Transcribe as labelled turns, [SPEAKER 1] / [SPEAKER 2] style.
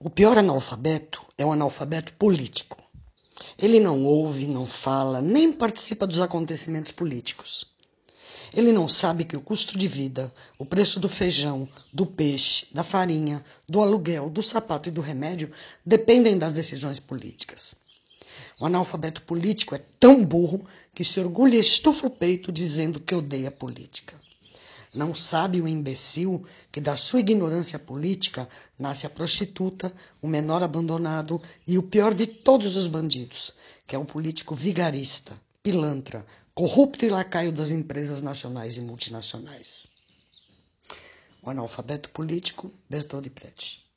[SPEAKER 1] O pior analfabeto é o analfabeto político. Ele não ouve, não fala, nem participa dos acontecimentos políticos. Ele não sabe que o custo de vida, o preço do feijão, do peixe, da farinha, do aluguel, do sapato e do remédio dependem das decisões políticas. O analfabeto político é tão burro que se orgulha e estufa o peito dizendo que odeia política. Não sabe o imbecil que da sua ignorância política nasce a prostituta, o menor abandonado e o pior de todos os bandidos, que é o político vigarista, pilantra, corrupto e lacaio das empresas nacionais e multinacionais. O analfabeto político, Bertold Brecht.